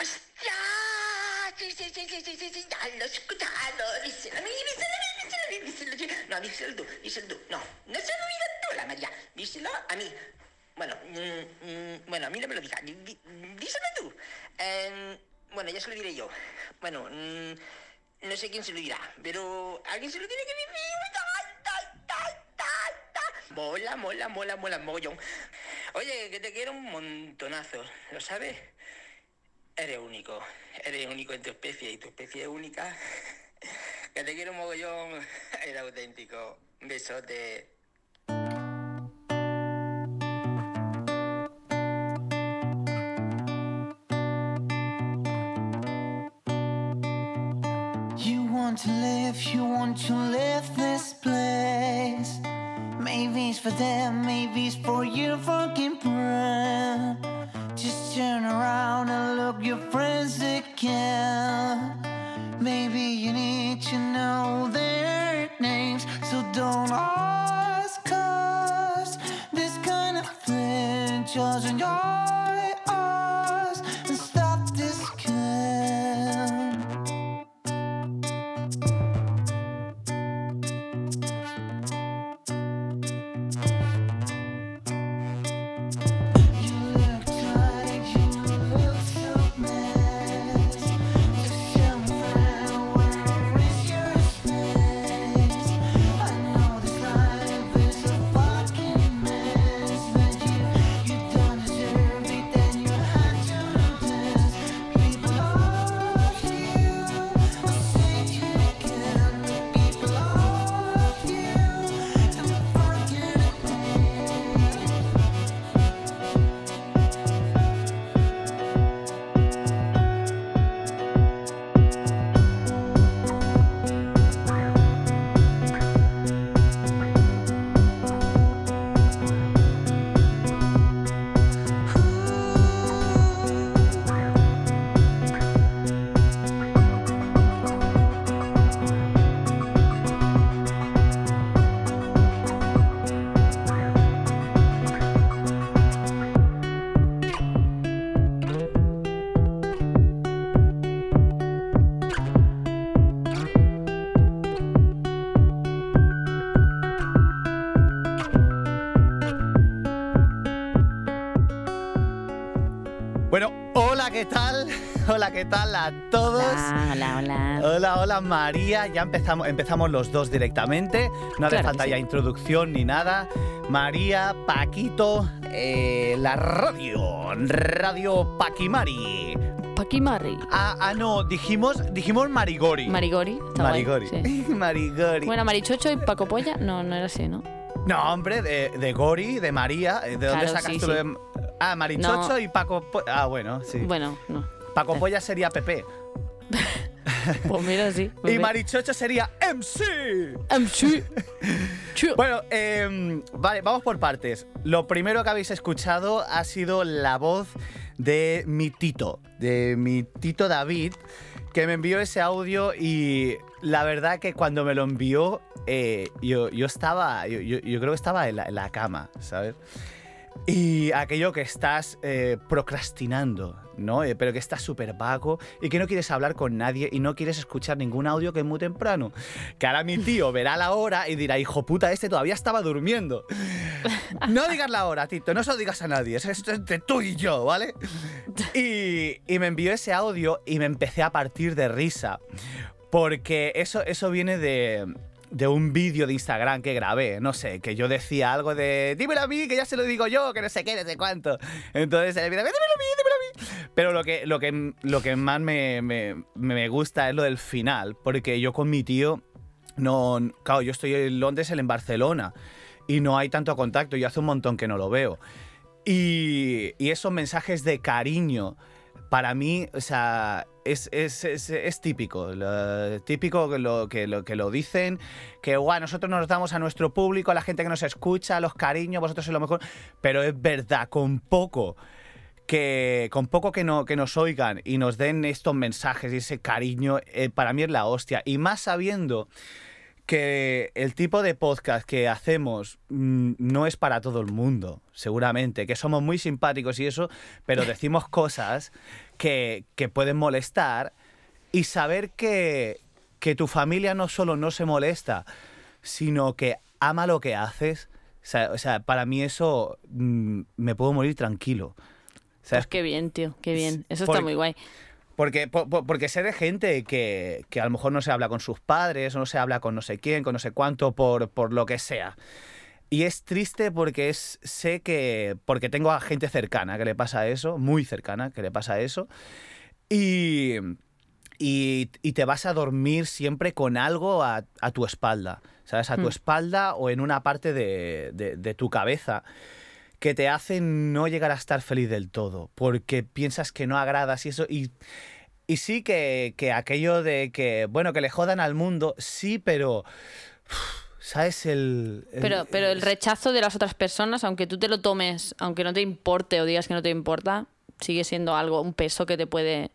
¡Hostia! Sí, sí, sí, sí, sí, sí, sí, mí, díselo a mí, díselo a mí, díselo a mí. No, díselo tú, díselo tú. No, no se lo digas tú, la María. Díselo a mí. Bueno, mm, mm, bueno, a mí no me lo digas. Dí- dí- Díselo tú. Eh, bueno, ya se lo diré yo. Bueno, mm, no sé quién se lo dirá, pero alguien se lo tiene que ta. Mola, mola, mola, mola, mogollón. Oye, que te quiero un montonazo, ¿lo sabes? Eres único, eres único en tu especie y tu especie es única. Que te quiero mogollón, eres auténtico. Besote. Maybe you need to know tal a todos? Hola, hola, hola. Hola, hola María, ya empezamos, empezamos los dos directamente, no hace Claro falta sí. ya introducción ni nada. María, Paquito, eh, la radio, Radio Paquimari. Paquimari. Ah, ah, no, dijimos, dijimos Marigori. Marigori. está guay, Marigori. sí. Marigori. Bueno, Marichocho y Paco Polla, no, no era así, ¿no? no, hombre, de, de Gori, de María, ¿de dónde Claro, sacas sí, tú lo de- Ah, Marichocho No. y Paco Po- Ah, bueno, sí. Bueno, no. Paco. Polla sería Pepe. Pues mira, sí. Y Marichocho sería MC. Sí. Bueno, em, vale, vamos por partes. Lo primero que habéis escuchado ha sido la voz de mi Tito, de mi Tito David, que me envió ese audio y la verdad que cuando me lo envió, eh, yo, yo estaba, yo, yo- yo creo que estaba en la, en la cama, ¿sabes? Y aquello que estás eh, procrastinando, ¿no? Eh, pero que estás súper vago y que no quieres hablar con nadie y no quieres escuchar ningún audio que es muy temprano. Que ahora mi tío verá la hora y dirá, hijo puta, este todavía estaba durmiendo. No digas la hora, Tito, no se lo digas a nadie, es entre tú y yo, ¿vale? Y, y me envió ese audio y me empecé a partir de risa. Porque eso, eso viene de, de un vídeo de Instagram que grabé, no sé, que yo decía algo de, dímelo a mí, que ya se lo digo yo, que no sé qué, no sé cuánto. Entonces dice, dímelo a mí, dímelo a mí. Pero lo que, lo que, lo que más me, me, me gusta es lo del final, porque yo con mi tío, no, claro, yo estoy en Londres, él en Barcelona, y no hay tanto contacto, yo hace un montón que no lo veo. Y, y esos mensajes de cariño, para mí, o sea, es, es, es- es típico. típico que lo, que, lo, que lo dicen, que guau, nosotros nos damos a nuestro público, a la gente que nos escucha, los cariños, vosotros sois lo mejor. Pero es verdad, con poco que con poco que, no, que nos oigan y nos den estos mensajes y ese cariño, eh, para mí es la hostia. Y más sabiendo que el tipo de podcast que hacemos mm, no es para todo el mundo, seguramente, que somos muy simpáticos y eso, pero decimos cosas que, que pueden molestar y saber que, que tu familia no solo no se molesta, sino que ama lo que haces. O sea, o sea, para mí eso mm, me puedo morir tranquilo. ¿Sabes? Pues qué bien, tío, qué bien. Eso Porque- está muy guay. Porque, po- po- porque sé de gente que, que a lo mejor no se habla con sus padres, o no se habla con no sé quién, con no sé cuánto, por, por lo que sea. Y es triste porque es, sé que. Porque tengo a gente cercana que le pasa eso, muy cercana que le pasa eso. Y. Y, y te vas a dormir siempre con algo a, a tu espalda, ¿sabes? A tu Mm. espalda o en una parte de, de- de tu cabeza que te hace no llegar a estar feliz del todo, porque piensas que no agradas y eso. Y, y sí que, que aquello de que, bueno, que le jodan al mundo, sí, pero. ¿Sabes? El. el- Pero, pero el rechazo de las otras personas, aunque tú te lo tomes, aunque no te importe o digas que no te importa, sigue siendo algo, un peso que te puede,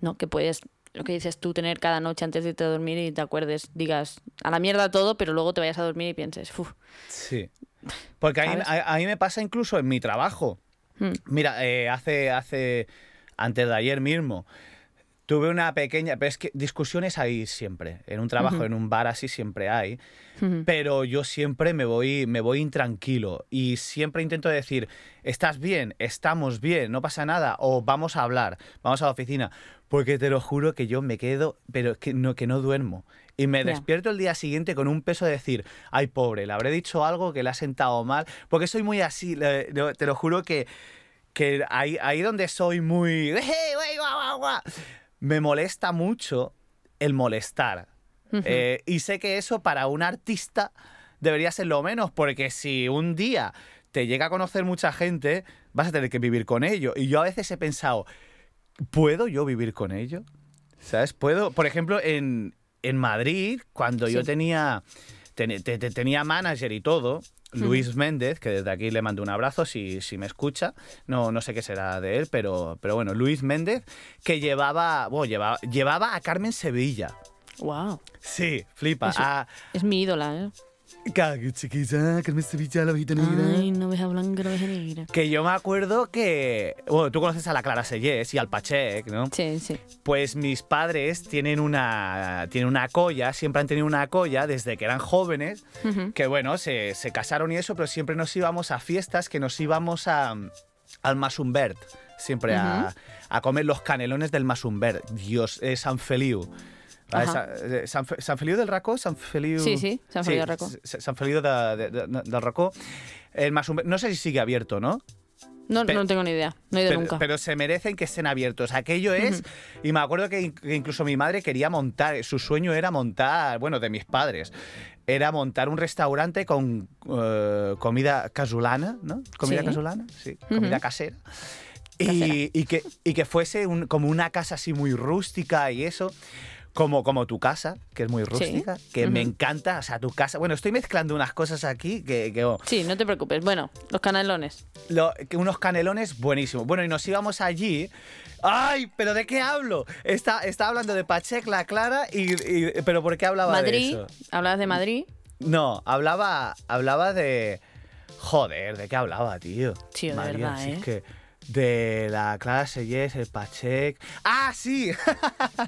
¿no? Que puedes, lo que dices tú, tener cada noche antes de irte a dormir y te acuerdes, digas, a la mierda todo, pero luego te vayas a dormir y pienses, uff, Sí. Porque a mí, ¿Sabes? a- a mí me pasa incluso en mi trabajo. Hmm. Mira, eh, hace, hace, antes de ayer mismo, tuve una pequeña, pero es que discusiones hay siempre. En un trabajo, en un bar así siempre hay. Pero yo siempre me voy, me voy intranquilo y siempre intento decir, ¿estás bien? ¿Estamos bien? ¿No pasa nada? O vamos a hablar, vamos a la oficina. Porque te lo juro que yo me quedo, pero que no, que no duermo. Y me despierto el día siguiente con un peso de decir, ay pobre, le habré dicho algo que le ha sentado mal. Porque soy muy así, te lo juro que, que ahí, ahí donde soy muy... Me molesta mucho el molestar. Eh, y sé que eso para un artista debería ser lo menos, porque si un día te llega a conocer mucha gente, vas a tener que vivir con ello. Y yo a veces he pensado, ¿puedo yo vivir con ello? ¿Sabes? Puedo, por ejemplo, en, en Madrid, cuando yo tenía, ten- te- te- tenía manager y todo, Luis Méndez, que desde aquí le mando un abrazo si, si me escucha, no, no sé qué será de él, pero, pero bueno, Luis Méndez, que llevaba, bueno, llevaba, llevaba a Carmen Sevilla. wow, Sí, flipa. Eso- A, es mi ídola, ¿eh? Cague, chiquilla, Carmen Sevilla, la ojita negra. Ay, no oveja blanca, no oveja negra. Que yo me acuerdo que. Bueno, tú conoces a la Clara Sellés y al Pachec, ¿no? Sí, sí. Pues mis padres tienen una, tienen una colla, siempre han tenido una colla desde que eran jóvenes, que bueno, se, se casaron y eso, pero siempre nos íbamos a fiestas, que nos íbamos a, al Masumbert, siempre a, a comer los canelones del Masumbert. Dios, eh, San Feliu. ¿Vale? Ajá. Sa- eh, San, Fe- San Feliu del Racó, San Feliu... Sí, sí, Sant Feliu del Racó. S- San Feliu de- de- de- del Racó. El Masumbert, no sé si sigue abierto, ¿no? No, Pero- no tengo ni idea, no he ido pero, nunca. pero se merecen que estén abiertos. Aquello es. Y me acuerdo que, in- que incluso mi madre quería montar, su sueño era montar, bueno, de mis padres, era montar un restaurante con eh, comida casulana, ¿no? Comida Sí. casulana, sí, comida Ujú. casera. Y, y que, y que fuese un- como una casa así muy rústica y eso. Como, como tu casa, que es muy rústica, que me encanta. O sea, tu casa. Bueno, estoy mezclando unas cosas aquí que, que, oh, Sí, no te preocupes. Bueno, los canelones. lo- unos canelones buenísimos. Bueno, y nos íbamos allí. ¡Ay! ¿Pero de qué hablo? Está, está hablando de Pachec, la Clara, y, y- ¿Pero por qué hablaba Madrid, de eso? hablabas de Madrid. No, hablaba, hablaba de... Joder, ¿de qué hablaba, tío? Sí, de verdad, si es ¿eh? que de la Clara Sellés, el Pachec... ¡Ah, sí!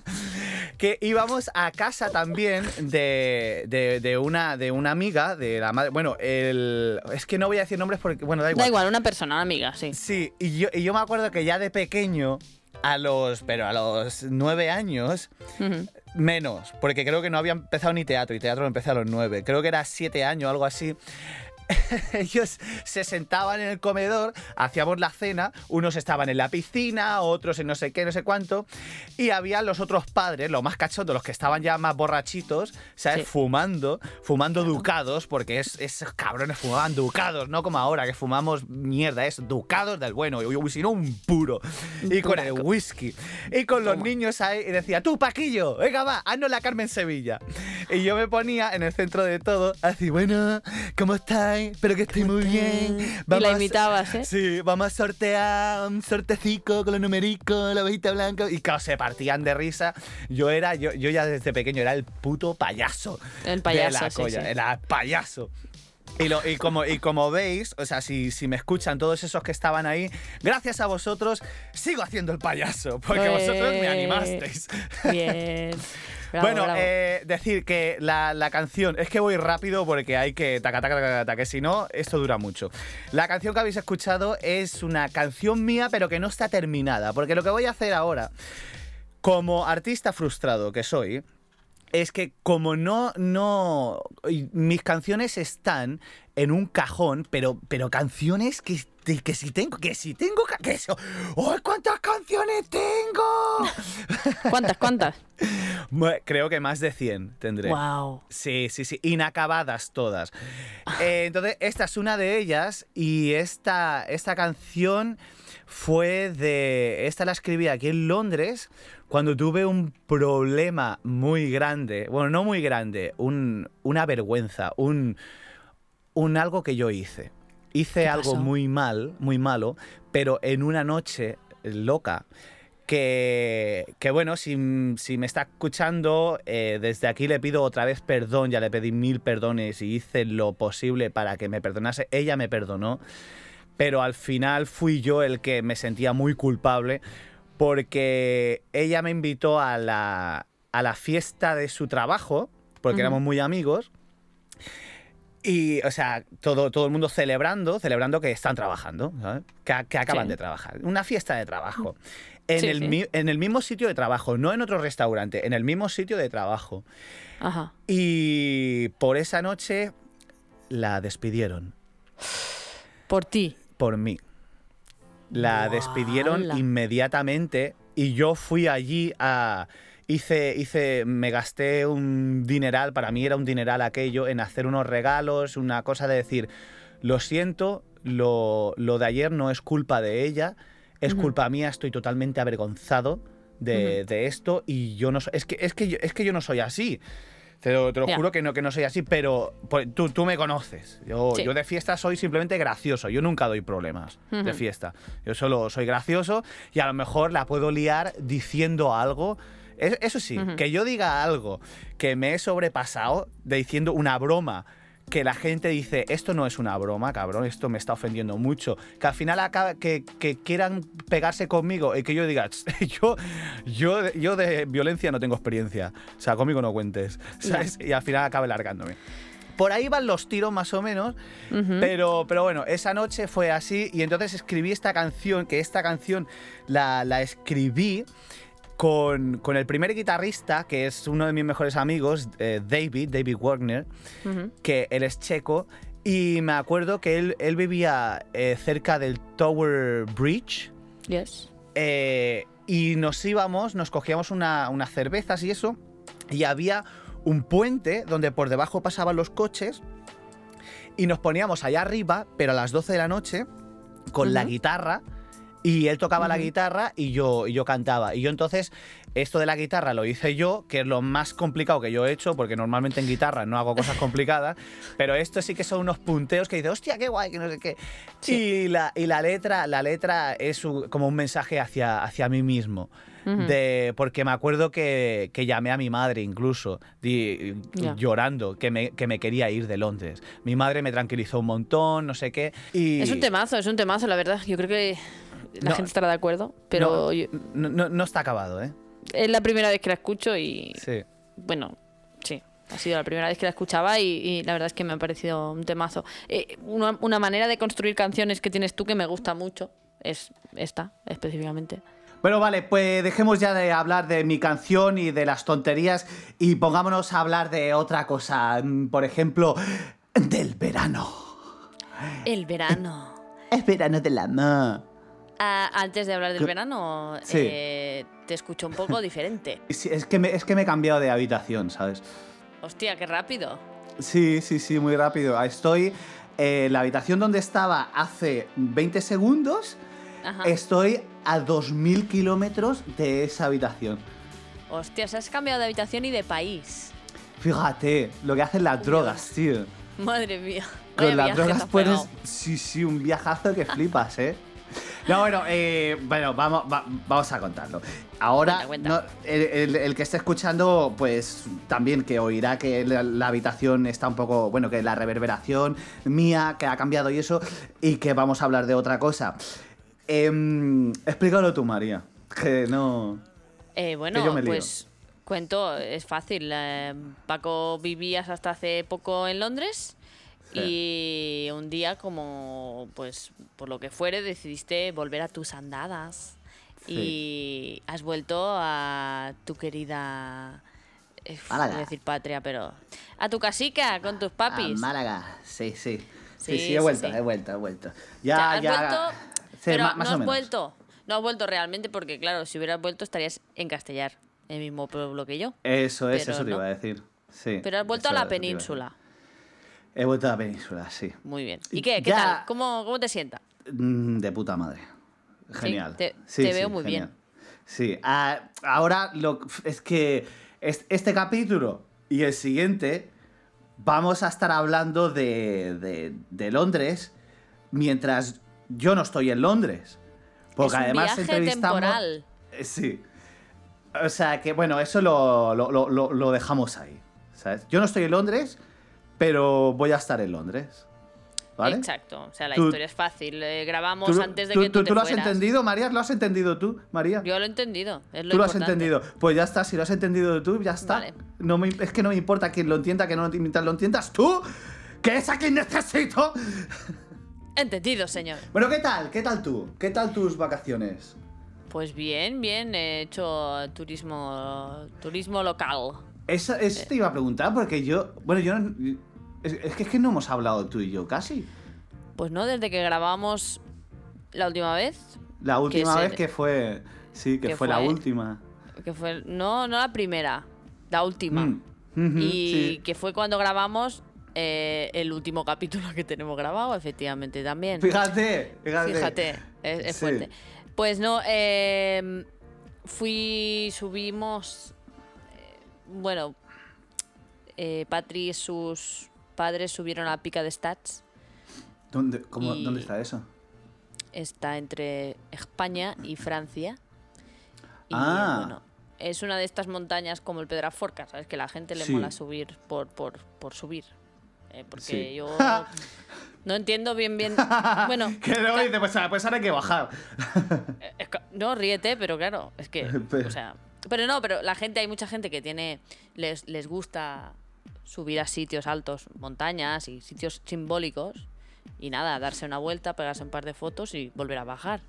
que íbamos a casa también de, de, de una, de una amiga, de la madre... Bueno, el... Es que no voy a decir nombres porque... Bueno, da igual. Da igual, una persona, una amiga, sí. Sí, y yo, y yo me acuerdo que ya de pequeño, a los, pero a los nueve años, menos, porque creo que no había empezado ni teatro, y teatro lo empecé a los nueve, creo que era siete años, algo así. Ellos se sentaban en el comedor, hacíamos la cena, unos estaban en la piscina, otros en no sé qué, no sé cuánto, y había los otros padres, los más cachondos, los que estaban ya más borrachitos, ¿sabes? Sí. Fumando, fumando ducados, porque es, esos cabrones fumaban ducados, no como ahora, que fumamos mierda, es ducados del bueno, y, y si no, un puro. Y con el whisky. Y con los niños ahí, y decía, tú, Paquillo, venga, va, haznos la Carmen Sevilla. Y yo me ponía en el centro de todo, así, bueno, ¿cómo estáis? Espero que estéis muy bien. Y la imitabas, ¿eh? Sí, vamos a sortear un sortecico con los numericos, la hojita blanca. Y claro, se partían de risa. Yo era, yo, yo ya desde pequeño era el puto payaso. El payaso, de la sí, colla, sí. Era payaso. Y, lo- y como, y como veis, o sea, si, si me escuchan todos esos que estaban ahí, gracias a vosotros sigo haciendo el payaso, porque vosotros me animasteis. Bien. Bravo, bueno, bravo. eh, decir que la, la canción, es que voy rápido porque hay que taca, taca, taca, taca, que si no, esto dura mucho. La canción que habéis escuchado es una canción mía, pero que no está terminada, porque lo que voy a hacer ahora, como artista frustrado que soy, es que como no, no, mis canciones están en un cajón, pero, pero canciones que, que si tengo, que si tengo, que eso, ¡oh, cuántas canciones tengo! ¿Cuántas, cuántas? Creo que más de 100 tendré. wow. Sí, sí, sí, inacabadas todas. Eh, entonces, esta es una de ellas y esta, esta canción fue de... Esta la escribí aquí en Londres cuando tuve un problema muy grande, bueno, no muy grande, un- una vergüenza, un, un algo que yo hice. Hice ¿Qué algo pasó? muy mal, muy malo, pero en una noche loca que, que bueno, si, si me está escuchando, eh, desde aquí le pido otra vez perdón, ya le pedí mil perdones y hice lo posible para que me perdonase. Ella me perdonó, pero al final fui yo el que me sentía muy culpable porque ella me invitó a la, a la fiesta de su trabajo, porque éramos muy amigos. Y, o sea, todo, todo el mundo celebrando, celebrando que están trabajando, ¿sabes? Que, que acaban Sí. de trabajar. Una fiesta de trabajo. En, Sí, el, sí. en el mismo sitio de trabajo, no en otro restaurante, en el mismo sitio de trabajo. Ajá. Y por esa noche la despidieron, Por ti. por mí. La despidieron inmediatamente y yo fui allí a... Hice, hice, me gasté un dineral, para mí era un dineral aquello, en hacer unos regalos, una cosa de decir, lo siento, lo, lo de ayer no es culpa de ella, es Ujú. culpa mía, estoy totalmente avergonzado de, Ujú. de esto y yo no es que es que yo, es que yo no soy así. Te lo, te lo juro que no, que no soy así, pero pues, tú, tú me conoces. Yo, Sí. yo de fiesta soy simplemente gracioso. Yo nunca doy problemas de Ujú. fiesta. Yo solo soy gracioso y a lo mejor la puedo liar diciendo algo. Es- Eso sí, que yo diga algo que me he sobrepasado de diciendo una broma que la gente dice, esto no es una broma, cabrón, esto me está ofendiendo mucho. Que al final acaba, que, que quieran pegarse conmigo y que yo diga, "Ch, yo, yo, yo de violencia no tengo experiencia. O sea, conmigo no cuentes. ¿sabes? Y al final acabe largándome. Por ahí van los tiros más o menos, pero, pero bueno, esa noche fue así y entonces escribí esta canción, que esta canción la, la escribí con, con el primer guitarrista, que es uno de mis mejores amigos, eh, David, David Wagner, que él es checo. Y me acuerdo que él, él vivía eh, cerca del Tower Bridge. Yes. eh, y nos íbamos, nos cogíamos una- unas cervezas y eso. Y había un puente donde por debajo pasaban los coches. Y nos poníamos allá arriba, pero a las 12 de la noche, con la guitarra. Y él tocaba la Ujú. guitarra y yo, y yo cantaba. Y yo entonces, esto de la guitarra lo hice yo, que es lo más complicado que yo he hecho, porque normalmente en guitarra no hago cosas complicadas. pero esto sí que son unos punteos que dices, hostia, qué guay, que no sé qué. Y, la, y la letra, la letra es un- como un mensaje hacia, hacia mí mismo. De, porque me acuerdo que, que llamé a mi madre incluso, di- Ya. llorando, que me, que me quería ir de Londres. Mi madre me tranquilizó un montón, no sé qué. Y Es un temazo, es un temazo, la verdad. Yo creo que la No. gente estará de acuerdo, pero no, yo- no, no- no está acabado, ¿eh? es la primera vez que la escucho y, Sí. bueno, sí, ha sido la primera vez que la escuchaba y, y la verdad es que me ha parecido un temazo. Eh, una, una manera de construir canciones que tienes tú que me gusta mucho es esta, específicamente. Bueno, vale, pues dejemos ya de hablar de mi canción y de las tonterías y pongámonos a hablar de otra cosa. Mm, Por ejemplo, del verano. El verano. Es verano del amor. Ah, antes de hablar del verano, Sí. eh, te escucho un poco diferente. Sí, es, que me, es que me he cambiado de habitación, ¿sabes? Hostia, qué rápido. Sí, sí, sí, muy rápido. Estoy en la habitación donde estaba hace 20 segundos. Ajá. Estoy a 2.000 kilómetros de esa habitación. Hostia, se has cambiado de habitación y de país. Fíjate, lo que hacen las drogas, tío. Madre mía. Con las drogas puedes. Sí, sí, un viajazo que flipas, ¿eh? No, bueno, eh, bueno, vamos, va- vamos a contarlo. Ahora, Cuenta, cuenta. no, el, el- el que esté escuchando, pues también que oirá que la, la habitación está un poco, bueno, que la reverberación mía, que ha cambiado y eso, y que vamos a hablar de otra cosa. Em, explícalo tú, María, que no... Eh, bueno, yo me lío. pues cuento, es fácil. eh, Paco vivías hasta hace poco en Londres y un día como, pues, por lo que fuere, decidiste volver a tus andadas y has vuelto a tu querida... eh, Málaga. iba a decir patria, pero... A tu casica con tus papis. A Málaga, sí, sí. Sí, sí, he vuelto, he vuelto, he vuelto. Ya, has ya. vuelto, pero más no has vuelto. No has vuelto realmente porque, claro, si hubieras vuelto estarías en Castellar, el mismo pueblo que yo. Eso es, Pero eso te no. iba a decir. Sí. Pero has vuelto a la península. He vuelto a la península, sí. Muy bien. Y ¿Y qué? ¿Qué ya- tal? ¿Cómo, ¿Cómo te sienta? Mm, De puta madre. Genial. te- Sí, te sí, veo muy genial. bien. Sí. ah, ahora lo, es que es- este capítulo y el siguiente vamos a estar hablando de, de- de Londres mientras yo no estoy en Londres. Porque es un además viaje entrevistamos. temporal. Eh, Sí. O sea que, bueno, eso lo, lo- lo- lo- lo dejamos ahí. ¿sabes? Yo no estoy en Londres, pero voy a estar en Londres. ¿Vale? Exacto. O sea, la Tú- historia es fácil. Eh, grabamos ¿Tú, antes de tú- que tú, te tú lo has fueras. entendido, María? ¿Lo has entendido tú, María? Yo lo he entendido. Es lo tú lo has entendido. Pues ya está, si lo has entendido tú, ya está. Vale. No me- es que no me importa quién lo entienda, que no lo mientras lo entiendas tú, que es a quien necesito. Entendido, señor. Bueno, ¿qué tal? ¿Qué tal tú? ¿Qué tal tus vacaciones? Pues bien, bien. He hecho turismo, turismo local. Eso, eso te iba a preguntar porque yo, bueno, yo no- es, es que es que no hemos hablado tú y yo casi. Pues no, desde que grabamos la última vez, La última vez que fue, sí, que que fue, la última. que fue, no, no la primera, la última. Mm, y sí. que fue cuando grabamos eh, el último capítulo que tenemos grabado, efectivamente, también. Fíjate, fíjate. Fíjate, es, es Sí. fuerte. Pues no, eh, fui, subimos, bueno, eh, Patri y sus padres subieron a Pica de Stats. ¿Dónde, cómo- ¿Dónde está eso? Está entre España y Francia. Y Ah. bueno, es una de estas montañas como el Pedraforca, ¿sabes? Que la gente le Sí. mola subir por, por, por subir. Eh, porque Sí. yo no entiendo bien, bien. Bueno, Que luego dice, pues, ah, pues ahora hay que bajar. Eh, es No, ríete, pero claro, es que, Pero- o sea, pero no, pero la gente, hay mucha gente que tiene, les, les gusta subir a sitios altos, montañas y sitios simbólicos y nada, darse una vuelta, pegarse un par de fotos y volver a bajar.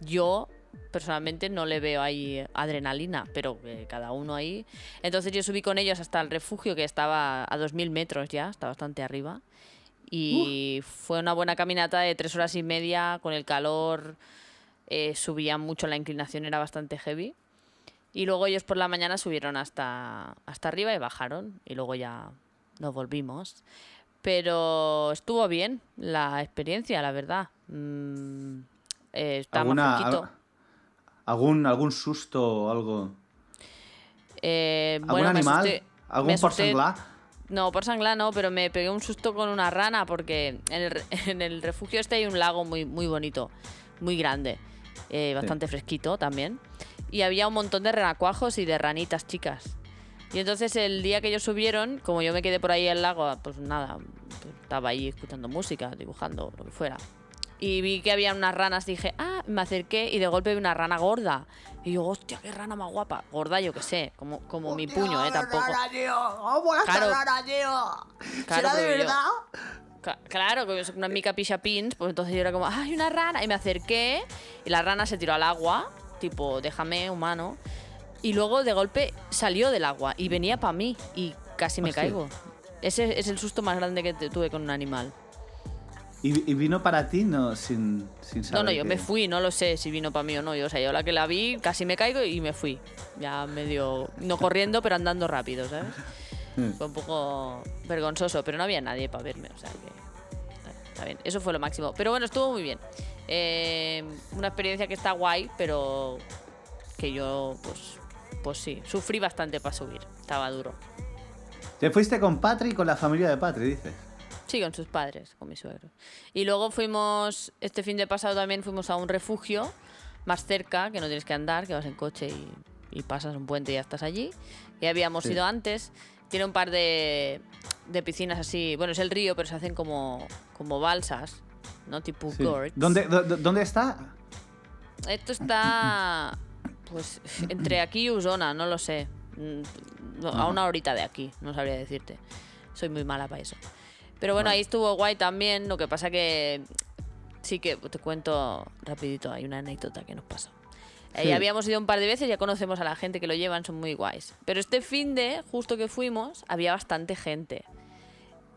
Yo personalmente no le veo ahí adrenalina, pero eh, cada uno ahí. Entonces yo subí con ellos hasta el refugio que estaba a 2.000 metros ya, está bastante arriba. Y fue una buena caminata de tres horas y media con el calor. eh, subían mucho la inclinación, era bastante heavy. Y luego ellos por la mañana subieron hasta, hasta arriba y bajaron. Y luego ya nos volvimos. Pero estuvo bien la experiencia, la verdad. Mm, eh, estábamos ¿Alguna, fresquito. al- algún, ¿Algún susto o algo? Eh, ¿Algún bueno, animal? asusté- ¿Algún asusté- porcenglar? No, por sangla no, pero me pegué un susto con una rana porque en el, en el refugio este hay un lago muy, muy bonito, muy grande, eh, bastante fresquito también. Y había un montón de renacuajos y de ranitas chicas. Y entonces el día que ellos subieron, como yo me quedé por ahí al lago, pues nada, pues estaba ahí escuchando música, dibujando, lo que fuera. Y vi que había unas ranas, dije, ah, me acerqué y de golpe vi una rana gorda. Y yo, hostia, qué rana más guapa. Gorda, yo qué sé, como, como mi puño, ¿eh? Tampoco. Claro. Claro, pero yo- Ca- Claro, que es una mica picha pins, pues entonces yo era como, ¡ay, una rana! Y me acerqué y la rana se tiró al agua, tipo, déjame, humano. Y luego de golpe salió del agua y venía para mí y casi me Hostia. caigo. Ese es el susto más grande que tuve con un animal. ¿Y, y vino para ti no, sin, sin saber No, no, yo que- me fui, no lo sé si vino para mí o no. Yo, o sea, yo la que la vi, casi me caigo y me fui. Ya medio, no corriendo, pero andando rápido, ¿sabes? Mm. Fue un poco vergonzoso, pero no había nadie para verme, o sea que está- bien. Eso fue lo máximo. Pero bueno, estuvo muy bien. Eh, una experiencia que está guay, pero que yo, pues, pues sí, sufrí bastante para subir. Estaba duro. Te fuiste con Patri y con la familia de Patri, dices. Sí, con sus padres, con mis suegros. Y luego fuimos, este fin de pasado también fuimos a un refugio más cerca, que no tienes que andar, que vas en coche y, y pasas un puente y ya estás allí. Y habíamos Sí. ido antes. Tiene un par de, de piscinas así, bueno, es el río, pero se hacen como, como balsas, ¿no? Tipo Sí. gorgs. ¿Dónde, dó- dó- ¿Dónde está? Esto está, pues, entre aquí y Usona, no lo sé. Mm, A una horita de aquí, no sabría decirte. Soy muy mala para eso. Pero bueno, ahí estuvo guay también. Lo que pasa que sí que te cuento rapidito. Hay una anécdota que nos pasó. Sí. habíamos ido un par de veces, ya conocemos a la gente que lo llevan, son muy guays. Pero este fin de, justo que fuimos, había bastante gente.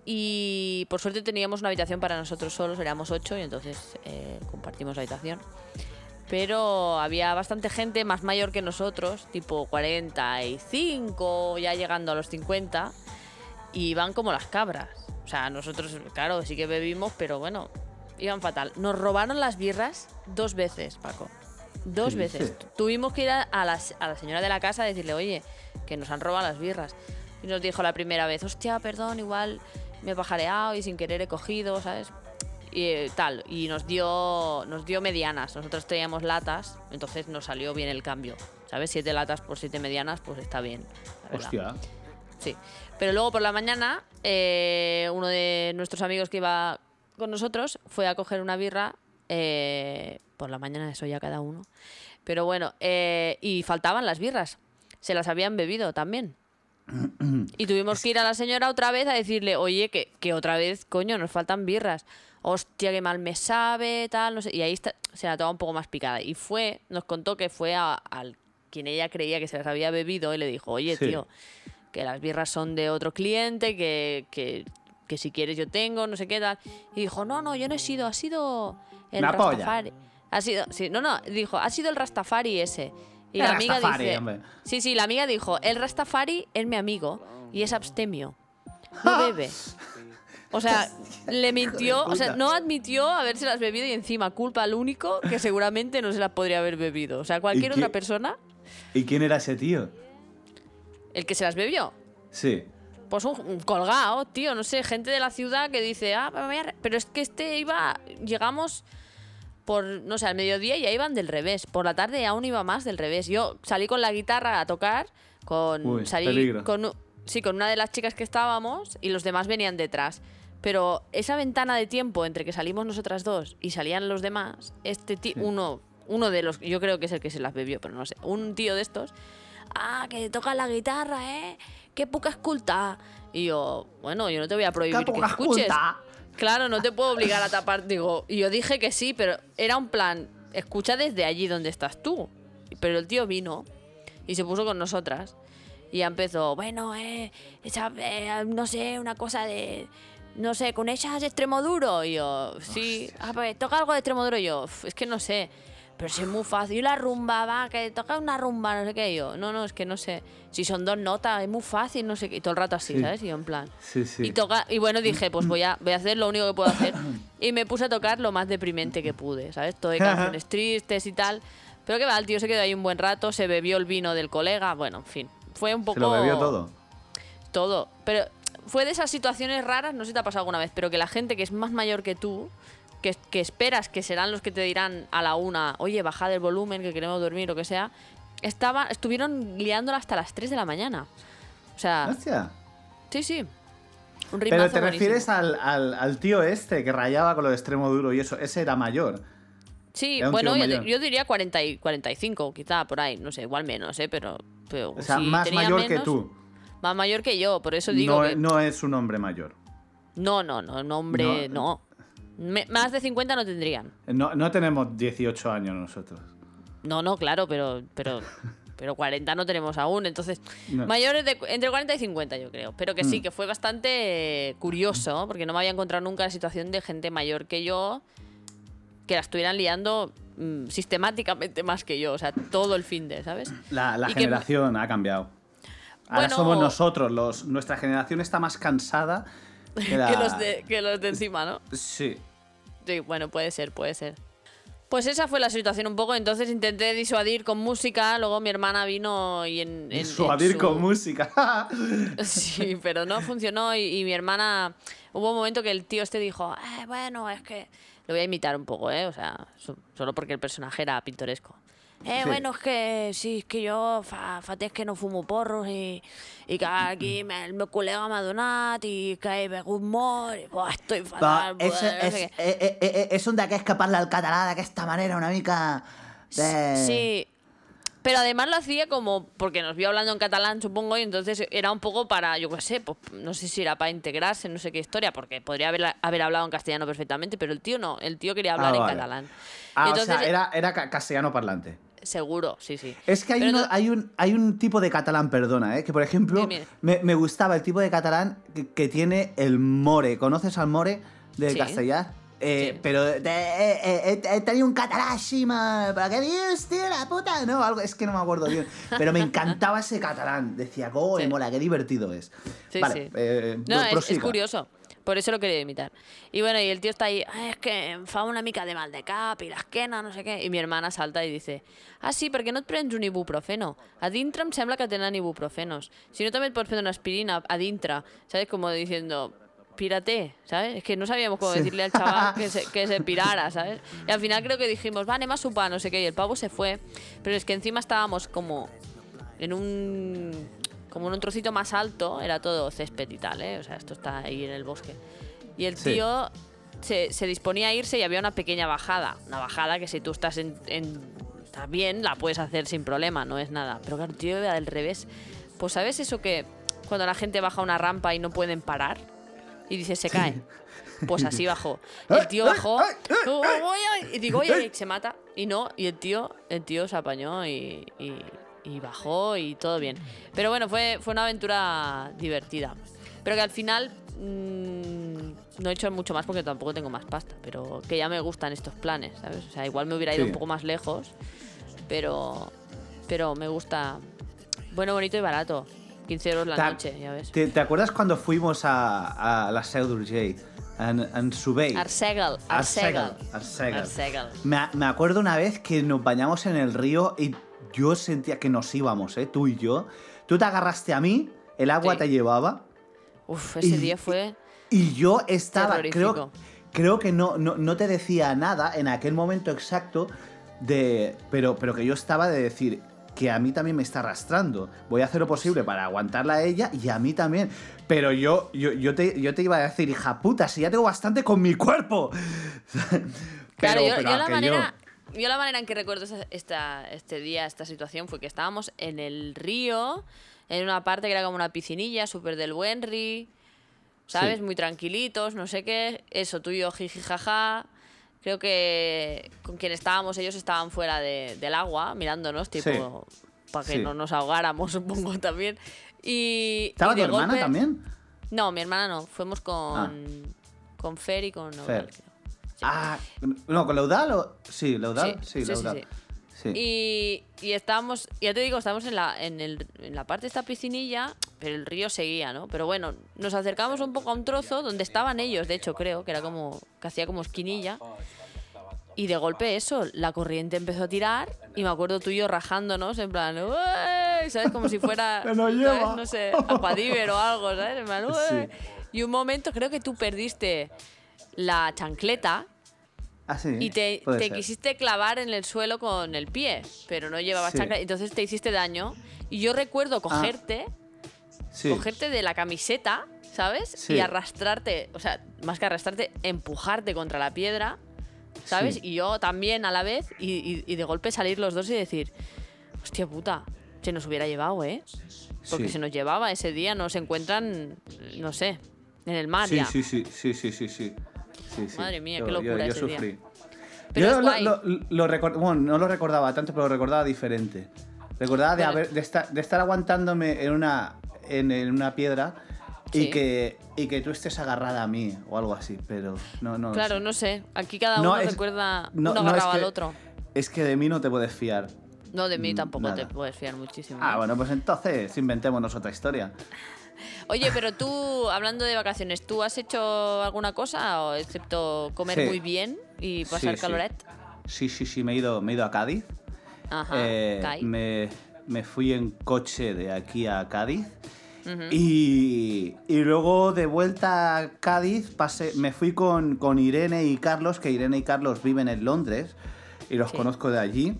Y por suerte teníamos una habitación para nosotros solos, éramos ocho y entonces eh, compartimos la habitación. Pero había bastante gente más mayor que nosotros, tipo 45, ya llegando a los 50, y iban como las cabras. O sea, nosotros, claro, sí que bebimos, pero bueno, iban fatal. Nos robaron las birras dos veces, Paco. Dos ¿Qué veces. dices? Tuvimos que ir a, a la, a la señora de la casa a decirle, oye, que nos han robado las birras. Y nos dijo la primera vez, hostia, perdón, igual me he pajareado y sin querer he cogido, ¿sabes? Y eh, tal. Y nos dio, nos dio medianas. Nosotros teníamos latas, entonces nos salió bien el cambio. ¿Sabes? Siete latas por siete medianas, pues está bien. la. Hostia. Sí. Pero luego por la mañana, eh, uno de nuestros amigos que iba con nosotros fue a coger una birra. Eh, por la mañana, eso ya cada uno. Pero bueno, eh, y faltaban las birras. Se las habían bebido también. Y tuvimos que ir a la señora otra vez a decirle, oye, que, que otra vez, coño, nos faltan birras. Hostia, qué mal me sabe, tal, no sé. Y ahí está- se la toma un poco más picada. Y fue, nos contó que fue a- al quien ella creía que se las había bebido y le dijo, oye, Sí. tío, que las birras son de otro cliente, que, que, que si quieres yo tengo, no sé qué tal. Y dijo, no, no, yo no he sido, ha sido el polla. Rastafari. Ha sido, sí, no, no, dijo, ha sido el Rastafari ese. Y El la amiga Rastafari, dice, hombre. sí, sí, la amiga dijo, el Rastafari es mi amigo y es abstemio, no bebe. O sea, le mintió, o sea, no admitió haberse las bebido y encima culpa al único que seguramente no se las podría haber bebido. O sea, cualquier otra persona, ¿Y quién era ese tío? el que se las bebió. Sí. Pues un, colgado, tío, no sé, gente de la ciudad que dice, ah, me voy a re-". pero es que este iba, llegamos por, no sé, al mediodía y ya iban del revés. Por la tarde aún iba más del revés. Yo salí con la guitarra a tocar, con, Uy, salí peligro. con, sí, con una de las chicas que estábamos y los demás venían detrás. Pero esa ventana de tiempo entre que salimos nosotras dos y salían los demás, este tío, uno, uno de los, yo creo que es el que se las bebió, pero no sé, un tío de estos, ah, que toca la guitarra, ¿eh? Qué poca esculta. Y yo, bueno, yo no te voy a prohibir que poca escuches. Claro, no te puedo obligar a tapar. Digo, y yo dije que sí, pero era un plan, escucha desde allí donde estás tú. Pero el tío vino y se puso con nosotras. Y empezó, bueno, eh, esa, eh, no sé, una cosa de. No sé, con esas extremo duro. Y yo, sí, ah, pues toca algo de extremo duro. Y yo, "Uf, es que no sé. Pero si es muy fácil. La rumba, va, que toca una rumba, no sé qué. Yo, no, no, es que no sé. Si son dos notas, es muy fácil, no sé qué. Y todo el rato así, Sí. ¿sabes? Y yo en plan. Sí, sí. Y, toca, y bueno, dije, pues voy a, voy a hacer lo único que puedo hacer. Y me puse a tocar lo más deprimente que pude, ¿sabes? Todo de canciones tristes y tal. Pero que va, el tío se quedó ahí un buen rato, se bebió el vino del colega, bueno, en fin. Fue un poco... Se lo bebió todo. Todo. Pero fue de esas situaciones raras, no sé si te ha pasado alguna vez, pero que la gente que es más mayor que tú, que, que esperas que serán los que te dirán a la una, oye, bajad el volumen, que queremos dormir, o que sea, estaba, estuvieron liándola hasta las 3 de la mañana. O sea, Hostia. sí, sí. Un Pero te buenísimo. refieres al, al, al tío este que rayaba con lo de extremo duro y eso. Ese era mayor. Sí, Era un bueno, yo, diría 40 y 45, quizá, por ahí. No sé, igual menos, ¿eh? Pero, pero O sea, si más mayor que tú. Más mayor que yo, por eso digo No, que... no es un hombre mayor. No, no, no, no, hombre, no. Me- más de 50 no tendrían. No, no tenemos 18 años nosotros. No, no, claro, pero, pero, pero 40 no tenemos aún. Entonces, No. mayores de entre 40 y 50, yo creo. Pero que Mm. sí, que fue bastante curioso, porque no me había encontrado nunca la situación de gente mayor que yo que la estuvieran liando mm, sistemáticamente más que yo. O sea, todo el fin de, ¿sabes? La, la que- generación ha cambiado. Ahora Bueno- somos nosotros. Los, nuestra generación está más cansada que, la- Que, los de, que los de encima, ¿no? Sí. Sí, bueno, puede ser, puede ser. Pues esa fue la situación un poco, entonces intenté disuadir con música, luego mi hermana vino y en... en- en Suadir su- con música. Sí, pero no funcionó y, y mi hermana... Hubo un momento que el tío este dijo, "Eh, bueno, es que... Lo voy a imitar un poco, ¿eh? O sea, so- solo porque el personaje era pintoresco. Eh, Sí. bueno, es que sí, es que jo fa, fa que no fumo porros i, i que aquí me, el meu col·lega m'ha donat i que he begut molt i buah, estoy Però fatal. és, buah, no és, sé què". eh, eh, eh, és un d'aquests que parla el català d'aquesta manera una mica... De... Sí, pero además lo hacía como porque nos vio hablando en catalán, supongo, y entonces era un poco para, yo qué sé, pues no sé si era para integrarse, no sé qué historia, porque podría haber, haber hablado en castellano perfectamente, pero el tío no, el tío quería hablar Ah, en vale. catalán. Ah, entonces, o sea, era, era ca- castellano parlante. Seguro, sí, sí. Es que hay, uno- no- hay, un, hay un tipo de catalán, perdona, ¿eh? que por ejemplo me, me gustaba el tipo de catalán que, que tiene el more. ¿Conoces al more de Sí. castellar? Eh, Sí. Pero de, eh, eh, eh, tenía un catalán así, ma, ¿para qué dices, tío, la puta? No, algo, es que no me acuerdo bien. Pero me encantaba ese catalán. Decía, ¡oh, Sí. mola, qué divertido es! Sí, vale, sí. eh, No, es, curioso. Por eso lo quería imitar. Y bueno, y el tío está ahí, "Ai, es que fa una mica de mal de cap i l'esquena, no sé què. I mi hermana salta i dice, ah, sí, perquè no et prens un ibuprofeno? A dintre em sembla que tenen ibuprofenos. Si no, també et pots prendre una aspirina a dintre. ¿Sabes? Como diciendo, pírate, ¿sabes? Es que no sabíamos cómo Sí. decirle al chaval que se, que se pirara, ¿sabes? Y al final creo que dijimos, va, anem a sopar, no sé qué. Y el pavo se fue. Pero es que encima estábamos como en un como en un trocito más alto, era todo césped y tal, ¿eh? O sea, esto está ahí en el bosque. Y el Sí. tío se, se disponía a irse y había una pequeña bajada. Una bajada que si tú estás en, en- estás bien, la puedes hacer sin problema, no es nada. Pero claro, el tío iba del revés. Pues ¿sabes eso que cuando la gente baja una rampa y no pueden parar? Y dice, se cae. Pues así bajó. El tío bajó "Oh, voy a-". y digo, oye, se mata. Y no, y el tío, el tío se apañó y, y- y bajó y todo bien. Pero bueno, fue, fue una aventura divertida. Pero que al final mm, no he hecho mucho más porque tampoco tengo más pasta. Pero que ya me gustan estos planes, ¿sabes? O sea, igual me hubiera ido Sí. un poco más lejos. Pero, pero me gusta bueno, bonito y barato. 15 euros la Ta- noche, ya ves. ¿Te, te acuerdas cuando fuimos a, a la Seu d'Urgell? En, en Subey. Arsèguel, Arsèguel. Arsèguel. Arsèguel. Me, me acuerdo una vez que nos bañamos en el río y yo sentía que nos íbamos, ¿eh? Tú y yo. Tú te agarraste a mí, el agua Sí. te llevaba Uf, ese Y- día fue... y yo estaba, creo, creo que no, no, no te decía nada en aquel momento exacto de, pero, pero que yo estaba de decir que a mí también me está arrastrando. Voy a hacer lo posible para aguantarla a ella y a mí también. Pero yo, yo, yo, te, yo te iba a decir, hija puta, si ya tengo bastante con mi cuerpo. Claro, Pero- yo, pero yo la manera, yo la manera en que recuerdo esta, este día, esta situación, fue que estábamos en el río, en una parte que era como una piscinilla, súper del buen río, ¿sabes? Sí. Muy tranquilitos, no sé qué. Eso, tú y yo, jiji, jaja. Creo que con quien estábamos, ellos estaban fuera de- del agua, mirándonos, tipo, para que Sí. no nos ahogáramos, supongo también. Y, ¿Estaba y tu hermana también? No, mi hermana no. Fuimos con, Ah. con Fer y con Fer. Ah, no, con Laudal o. Sí, Laudal. Sí, Sí, sí, sí, Laudal. sí. Sí. Y, y estábamos, ya te digo, estábamos en la, en, el, en la parte de esta piscinilla, pero el río seguía, ¿no? Pero bueno, nos acercamos un poco a un trozo donde estaban ellos, de hecho, creo, que era como, que hacía como esquinilla. Y de golpe eso, la corriente empezó a tirar y me acuerdo tú y yo rajándonos, en plan, "Uey", ¿sabes? Como si fuera, no sé, Aquadiver o algo, ¿sabes? En plan. Y un momento creo que tú perdiste la chancleta Ah, sí. y te, quisiste clavar en el suelo con el pie, pero no llevabas Sí. chancla, entonces te hiciste daño. Y yo recuerdo cogerte, Sí. cogerte de la camiseta, ¿sabes? Y arrastrarte, o sea, más que arrastrarte, empujarte contra la piedra, ¿sabes? Y yo también a la vez, y, y- y de golpe salir los dos y decir, hostia puta, se nos hubiera llevado, ¿eh? Porque se nos llevaba ese día, no se encuentran, no sé, en el mar Sí, sí, sí, sí, sí, sí, sí. Sí. Madre mía, Yo- qué yo- locura yo ese día. sufrí. Pero yo lo, lo- lo bueno, no lo recordaba tanto, pero lo recordaba diferente. Recordaba de, haber, de, estar, de estar aguantándome en una, en, en una piedra y, Sí. que, y que tú estés agarrada a mí o algo así, pero no, no. Claro, no sé. Aquí cada No, uno es- recuerda. no- uno no, es agarraba que- al otro. Es que de mí no te puedes fiar. No, de mí tampoco te nada. puedes fiar muchísimo. Ah, bueno, pues entonces inventémonos otra historia. Oye, pero tú, hablando de vacaciones, ¿tú has hecho alguna cosa, o excepto comer Sí. muy bien y pasar Sí, caloret? Sí, sí, sí, me he ido, me he ido a Cádiz. Ajá. Eh, me, me fui en coche de aquí a Cádiz. y, y luego de vuelta a Cádiz pasé, me fui con, con Irene y Carlos, que Irene y Carlos viven en Londres y los conozco de allí.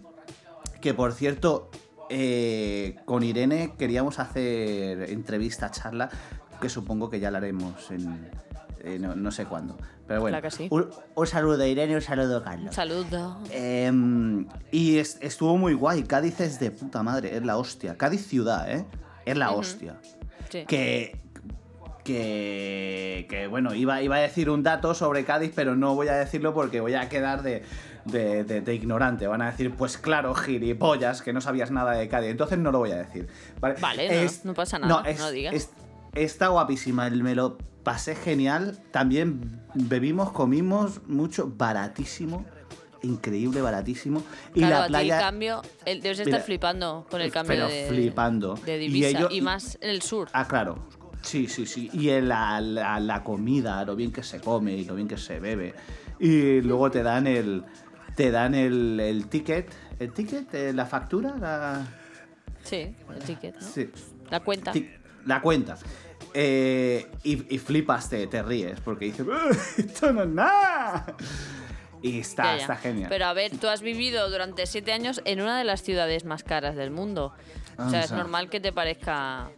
Que por cierto, eh, con Irene queríamos hacer entrevista, charla, que supongo que ya la haremos en, eh, no, no sé cuándo. Pero bueno, Claro que sí. un, un saludo a Irene un saludo a Carlos. Un saludo. Em, y es- estuvo muy guay. Cádiz es de puta madre, es la hostia. Cádiz ciudad, ¿eh? Es la hostia. Sí. Que. Que, que, bueno, iba, iba a decir un dato sobre Cádiz, pero no voy a decirlo porque voy a quedar de, de- de- de ignorante. Van a decir, pues claro, gilipollas, que no sabías nada de Cádiz. Entonces no lo voy a decir. Vale, Vale, no- no pasa nada, no es- lo digas. es- está guapísima, me lo pasé genial. También bebimos, comimos mucho, baratísimo. Increíble, baratísimo. Y claro, la playa. el cambio, el, debes estar Mira, flipando con el cambio pero de, flipando. de divisa. Y, ello- y- más en el sur. Ah, claro. Sí, sí, sí. Y la, la- la comida, lo bien que se come y lo bien que se bebe. Y luego te dan el. Te dan el, el ticket. ¿El ticket? eh, ¿La factura? La, Sí, el ticket, ¿no? sí. La cuenta. Ti- La cuenta. Eh, y, y flipas, te, te ríes, porque dices, "¡Ah, esto no es nada. Y está, Ya, ya. está genial. Pero a ver, tú has vivido durante siete años en una de las ciudades más caras del mundo. O sea, Ah, es normal que te parezca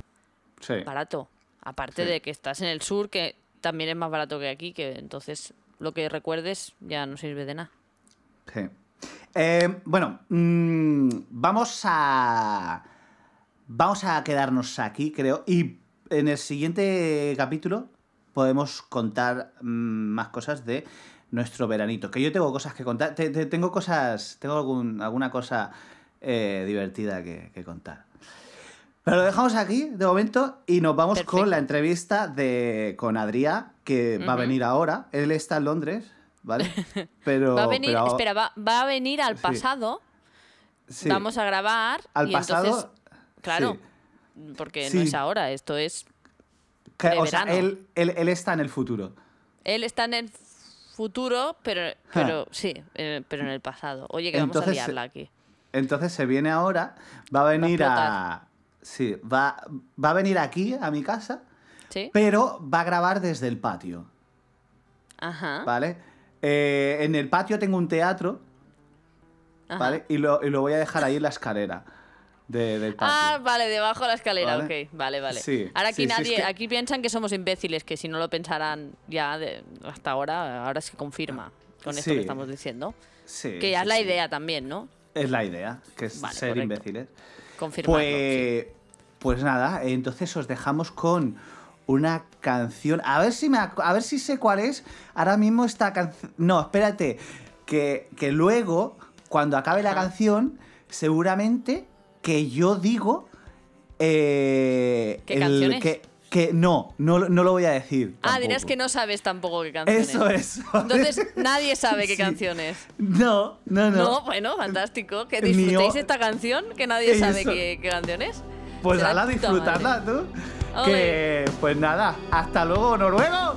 sí. barato. Aparte Sí. de que estás en el sur, que también es más barato que aquí, que entonces lo que recuerdes ya no sirve de nada. Sí. Eh, bueno, mm, vamos a. Vamos a quedarnos aquí, creo. Y en el siguiente capítulo podemos contar mm, más cosas de nuestro veranito. Que yo tengo cosas que contar. Te- te- tengo cosas. Tengo algún- alguna cosa eh, divertida que, que contar. Pero lo dejamos aquí de momento y nos vamos Perfecto. con la entrevista de con Adrià, que va a venir ahora. Él está en Londres, ¿vale? Pero, va a venir, pero- espera, va, va a venir al pasado. sí. Vamos a grabar. al y pasado. entonces, claro, sí. porque no es ahora, esto es. Que- o sea, él, él, él está en el futuro. Él está en el futuro, pero, pero sí, eh, pero en el pasado. Oye, que Entonces, vamos a liarla aquí. Entonces se viene ahora, va a venir a. Sí, va, va a venir aquí, a mi casa, ¿Sí? pero va a grabar desde el patio, Ajá. ¿vale? Eh, en el patio tengo un teatro, ajá. ¿vale? Y lo, y lo voy a dejar ahí en la escalera de- del patio. Ah, vale, debajo de la escalera, Vale. ok. Vale, vale. Sí, Ahora aquí sí, sí, es nadie, que- aquí piensan que somos imbéciles, que si no lo pensarán ya de- hasta ahora, ahora se confirma con esto que estamos diciendo. Sí, Que ya es la idea también, ¿no? Es la idea, que es Vale, ser correcto. imbéciles. Confirmarlo. sí. Pues, pues nada, entonces os dejamos con una canción. A ver si me a ver si sé cuál es. Ahora mismo esta canción. No, espérate. Que, que luego, cuando acabe la canción, seguramente que yo digo. eh, ¿Qué canción es? que, que no, no, lo- no lo voy a decir. Ah, tampoco. dirás que no sabes tampoco qué canción es. Eso es. Entonces nadie sabe qué Sí. canción es. No, no, no. No, bueno, fantástico. Que disfrutéis esta canción, que nadie sabe qué, qué canción es. Pues ala, puta disfrutarla tú. Que, pues nada, hasta luego, Noruego.